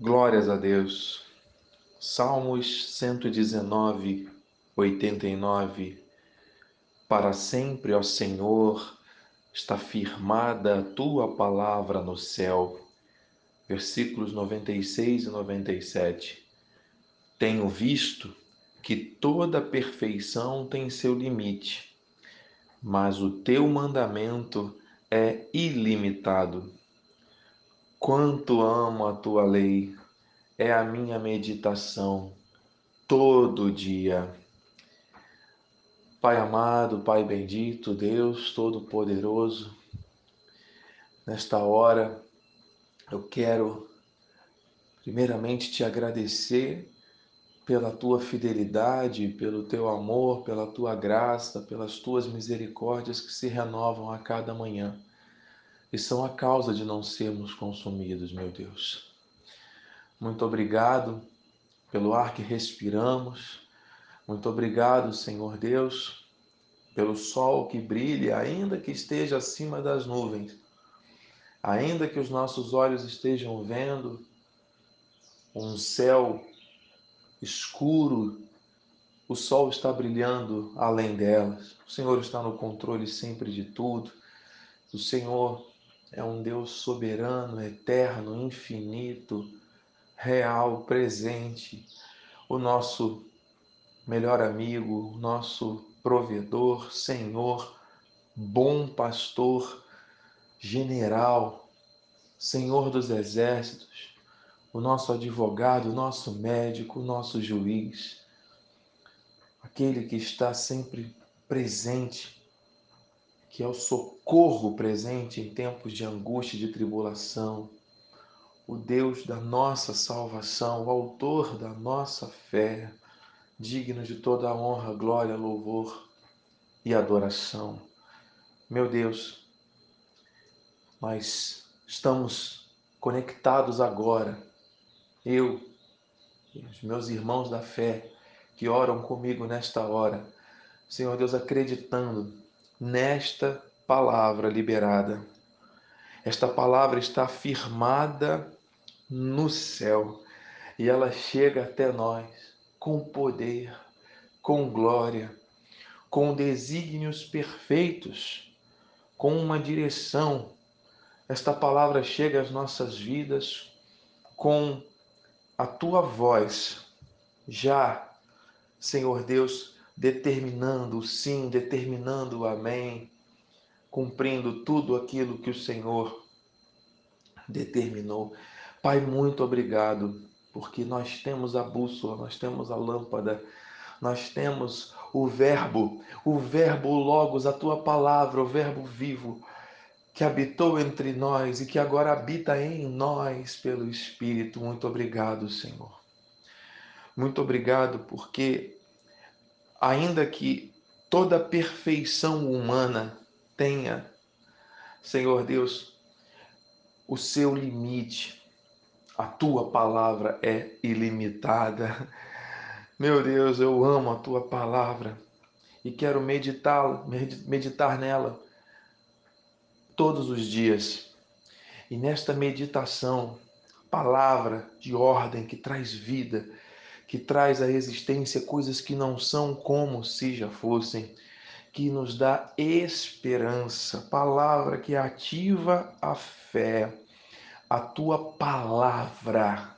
Glórias a Deus. Salmos 119, 89. Para sempre, ó Senhor, está firmada a tua palavra no céu. Versículos 96 e 97. Tenho visto que toda perfeição tem seu limite, mas o teu mandamento é ilimitado. Quanto amo a tua lei, é a minha meditação todo dia. Pai amado, Pai bendito, Deus Todo-Poderoso, nesta hora eu quero primeiramente te agradecer pela tua fidelidade, pelo teu amor, pela tua graça, pelas tuas misericórdias que se renovam a cada manhã e são a causa de não sermos consumidos, meu Deus. Muito obrigado pelo ar que respiramos. Muito obrigado, Senhor Deus, pelo sol que brilha, ainda que esteja acima das nuvens, ainda que os nossos olhos estejam vendo um céu escuro, o sol está brilhando além delas. O Senhor está no controle sempre de tudo. O Senhor é um Deus soberano, eterno, infinito, real, presente, o nosso melhor amigo, o nosso provedor, Senhor, bom pastor, general, Senhor dos exércitos, o nosso advogado, o nosso médico, o nosso juiz, aquele que está sempre presente é o socorro presente em tempos de angústia e de tribulação, o Deus da nossa salvação, o autor da nossa fé, digno de toda a honra, glória, louvor e adoração. Meu Deus, nós estamos conectados agora, eu e os meus irmãos da fé que oram comigo nesta hora, Senhor Deus, acreditando nesta palavra liberada. Esta palavra está firmada no céu e ela chega até nós com poder, com glória, com desígnios perfeitos, com uma direção. Esta palavra chega às nossas vidas com a tua voz, já, Senhor Deus, determinando o sim, determinando o amém, cumprindo tudo aquilo que o Senhor determinou. Pai, muito obrigado, porque nós temos a bússola, nós temos a lâmpada, nós temos o Verbo, o Verbo Logos, a tua palavra, o Verbo vivo, que habitou entre nós e que agora habita em nós pelo Espírito. Muito obrigado, Senhor. Muito obrigado, porque ainda que toda perfeição humana tenha, Senhor Deus, o seu limite, a tua palavra é ilimitada. Meu Deus, eu amo a tua palavra e quero meditar, meditar nela todos os dias. E nesta meditação, palavra de ordem que traz vida, que traz à existência coisas que não são como se já fossem, que nos dá esperança, palavra que ativa a fé, a tua palavra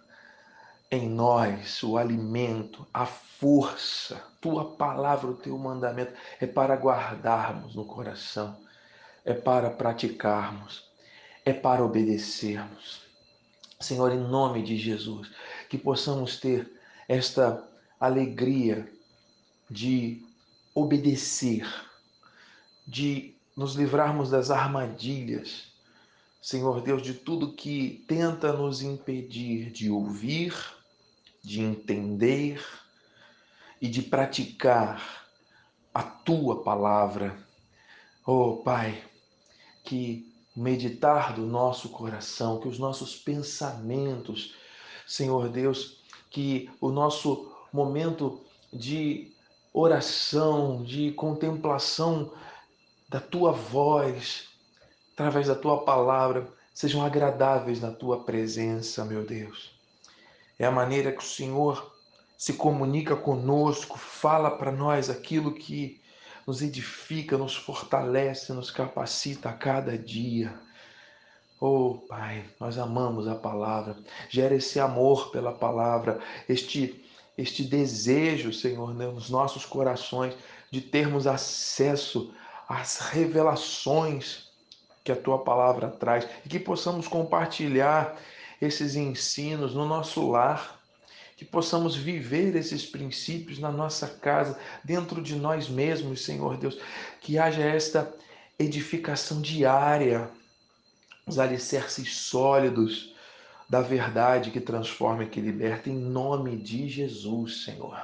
em nós, o alimento, a força, tua palavra, o teu mandamento é para guardarmos no coração, é para praticarmos, é para obedecermos. Senhor, em nome de Jesus, que possamos ter esta alegria de obedecer, de nos livrarmos das armadilhas, Senhor Deus, de tudo que tenta nos impedir de ouvir, de entender e de praticar a tua palavra. Oh, Pai, que meditar do nosso coração, que os nossos pensamentos, Senhor Deus, que o nosso momento de oração, de contemplação da tua voz, através da tua palavra, sejam agradáveis na tua presença, meu Deus. é a maneira que o Senhor se comunica conosco, fala para nós aquilo que nos edifica, nos fortalece, nos capacita a cada dia. Oh, Pai, nós amamos a palavra. Gera esse amor pela palavra, este este desejo, Senhor, né, nos nossos corações de termos acesso às revelações que a tua palavra traz e que possamos compartilhar esses ensinos no nosso lar, que possamos viver esses princípios na nossa casa, dentro de nós mesmos, Senhor Deus, que haja esta edificação diária, os alicerces sólidos da verdade que transforma e que liberta, em nome de Jesus, Senhor.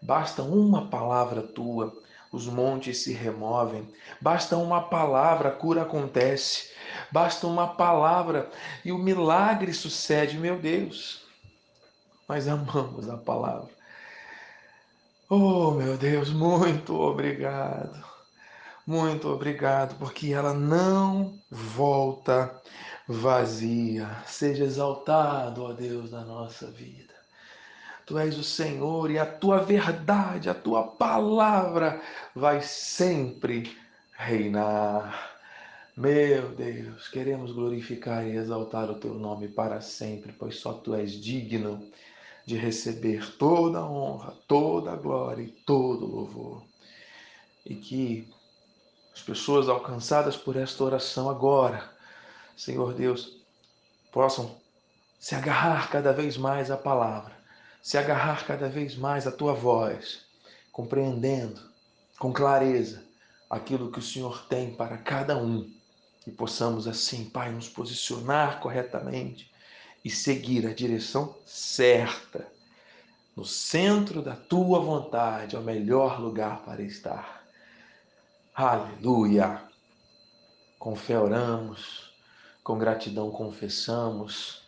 Basta uma palavra tua, os montes se removem. Basta uma palavra, a cura acontece. Basta uma palavra e o milagre sucede, meu Deus. Nós amamos a palavra. Oh, meu Deus, muito obrigado. Muito obrigado, porque ela não volta vazia. Seja exaltado, ó Deus, na nossa vida. Tu és o Senhor e a tua verdade, a tua palavra vai sempre reinar. Meu Deus, queremos glorificar e exaltar o teu nome para sempre, pois só tu és digno de receber toda a honra, toda a glória e todo o louvor. E que as pessoas alcançadas por esta oração agora Senhor Deus, possam se agarrar cada vez mais à palavra, se agarrar cada vez mais à tua voz, compreendendo com clareza aquilo que o Senhor tem para cada um e possamos assim, Pai, nos posicionar corretamente e seguir a direção certa, no centro da tua vontade, é o melhor lugar para estar. Aleluia! Com fé oramos com gratidão confessamos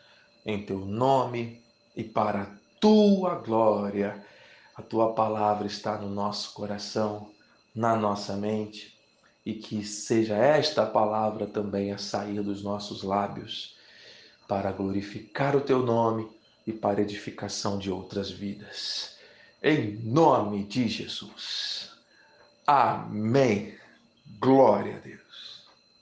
em teu nome e para a tua glória. A tua palavra está no nosso coração, na nossa mente, e que seja esta palavra também a sair dos nossos lábios para glorificar o teu nome e para edificação de outras vidas. Em nome de Jesus. Amém. Glória a Deus.